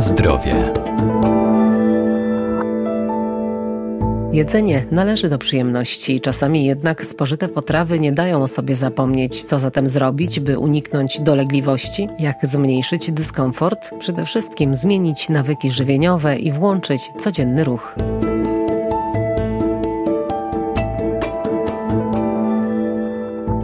Zdrowie. Jedzenie należy do przyjemności, czasami jednak spożyte potrawy nie dają o sobie zapomnieć. Co zatem zrobić, by uniknąć dolegliwości? Jak zmniejszyć dyskomfort? Przede wszystkim zmienić nawyki żywieniowe i włączyć codzienny ruch.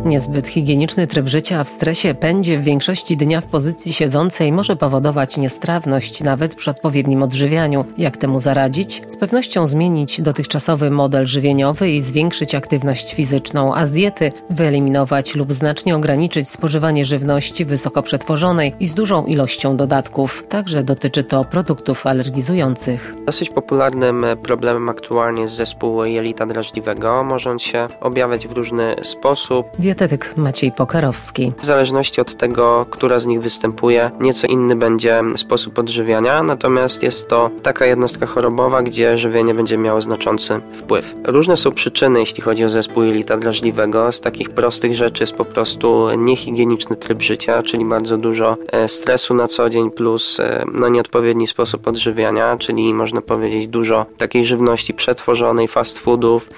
Niezbyt higieniczny tryb życia w stresie pędzie w większości dnia w pozycji siedzącej może powodować niestrawność nawet przy odpowiednim odżywianiu. Jak temu zaradzić? Z pewnością zmienić dotychczasowy model żywieniowy i zwiększyć aktywność fizyczną, a z diety wyeliminować lub znacznie ograniczyć spożywanie żywności wysoko przetworzonej i z dużą ilością dodatków. Także dotyczy to produktów alergizujących. Dosyć popularnym problemem aktualnie jest zespół jelita drażliwego. Może on się objawiać w różny sposób dietetyk Maciej Pokarowski. W zależności od tego, która z nich występuje, nieco inny będzie sposób odżywiania, natomiast jest to taka jednostka chorobowa, gdzie żywienie będzie miało znaczący wpływ. Różne są przyczyny, jeśli chodzi o zespół jelita drażliwego. Z takich prostych rzeczy jest po prostu niehigieniczny tryb życia, czyli bardzo dużo e, stresu na co dzień plus e, no, nieodpowiedni sposób odżywiania, czyli można powiedzieć dużo takiej żywności przetworzonej, fast foodów,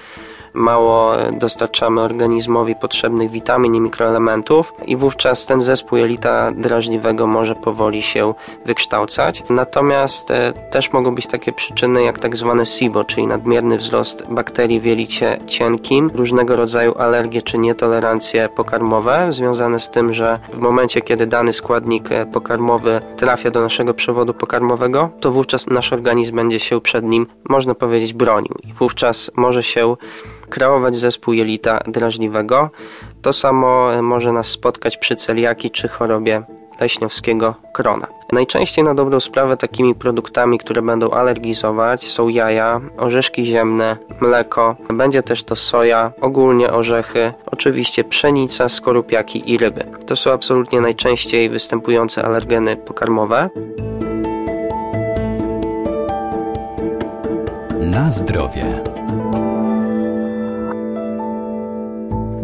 mało dostarczamy organizmowi potrzebnych witamin i mikroelementów i wówczas ten zespół jelita drażliwego może powoli się wykształcać. Natomiast e, też mogą być takie przyczyny jak tak zwane SIBO, czyli nadmierny wzrost bakterii w jelicie cienkim, różnego rodzaju alergie czy nietolerancje pokarmowe związane z tym, że w momencie kiedy dany składnik e, pokarmowy trafia do naszego przewodu pokarmowego, to wówczas nasz organizm będzie się przed nim, można powiedzieć, bronił i wówczas może się kreować zespół jelita drażliwego. To samo e, może nas spotkać przy celiaki czy chorobie leśniowskiego krona. Najczęściej na dobrą sprawę takimi produktami, które będą alergizować są jaja, orzeszki ziemne, mleko, będzie też to soja, ogólnie orzechy, oczywiście pszenica, skorupiaki i ryby. To są absolutnie najczęściej występujące alergeny pokarmowe. Na zdrowie.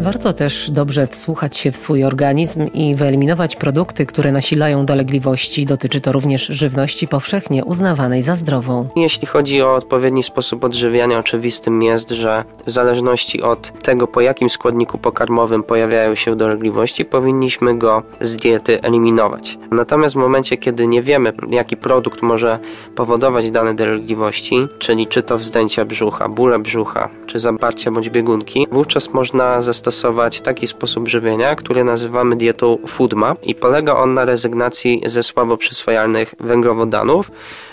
Warto też dobrze wsłuchać się w swój organizm i wyeliminować produkty, które nasilają dolegliwości. Dotyczy to również żywności powszechnie uznawanej za zdrową. Jeśli chodzi o odpowiedni sposób odżywiania, oczywistym jest, że w zależności od tego, po jakim składniku pokarmowym pojawiają się dolegliwości, powinniśmy go z diety eliminować. Natomiast w momencie, kiedy nie wiemy, jaki produkt może powodować dane dolegliwości, czyli czy to wzdęcia brzucha, bóle brzucha, czy zaparcia bądź biegunki, wówczas można zastosować stosować taki sposób żywienia, który nazywamy dietą FoodMap i polega on na rezygnacji ze słabo przyswajalnych węglowodanów.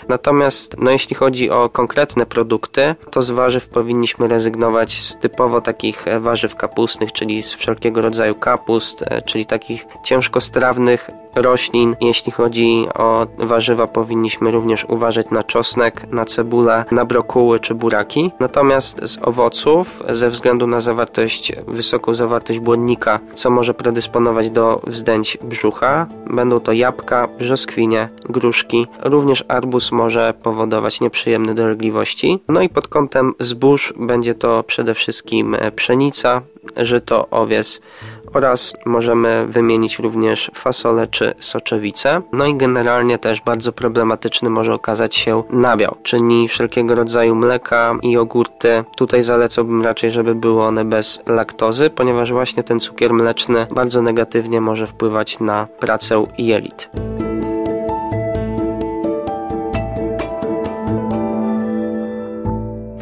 Natomiast no, jeśli chodzi o konkretne produkty, to z warzyw powinniśmy rezygnować z typowo takich warzyw kapustnych, czyli z wszelkiego rodzaju kapust, e, czyli takich ciężkostrawnych roślin. Jeśli chodzi o warzywa, powinniśmy również uważać na czosnek, na cebulę, na brokuły czy buraki. Natomiast z owoców, ze względu na zawartość, wysoką zawartość błonnika, co może predysponować do wzdęć brzucha, będą to jabłka, brzoskwinie, gruszki. Również arbuz może powodować nieprzyjemne dolegliwości. No i pod kątem zbóż będzie to przede wszystkim pszenica, żyto, owies, oraz możemy wymienić również fasolę czy soczewicę. No i generalnie też bardzo problematyczny może okazać się nabiał, czyli wszelkiego rodzaju mleka i jogurty. Tutaj zalecałbym raczej, żeby były one bez laktozy, ponieważ właśnie ten cukier mleczny bardzo negatywnie może wpływać na pracę jelit.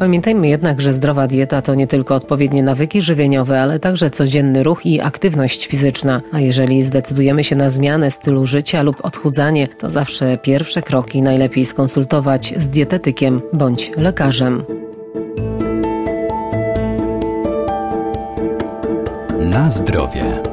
Pamiętajmy jednak, że zdrowa dieta to nie tylko odpowiednie nawyki żywieniowe, ale także codzienny ruch i aktywność fizyczna. A jeżeli zdecydujemy się na zmianę stylu życia lub odchudzanie, to zawsze pierwsze kroki najlepiej skonsultować z dietetykiem bądź lekarzem. Na zdrowie.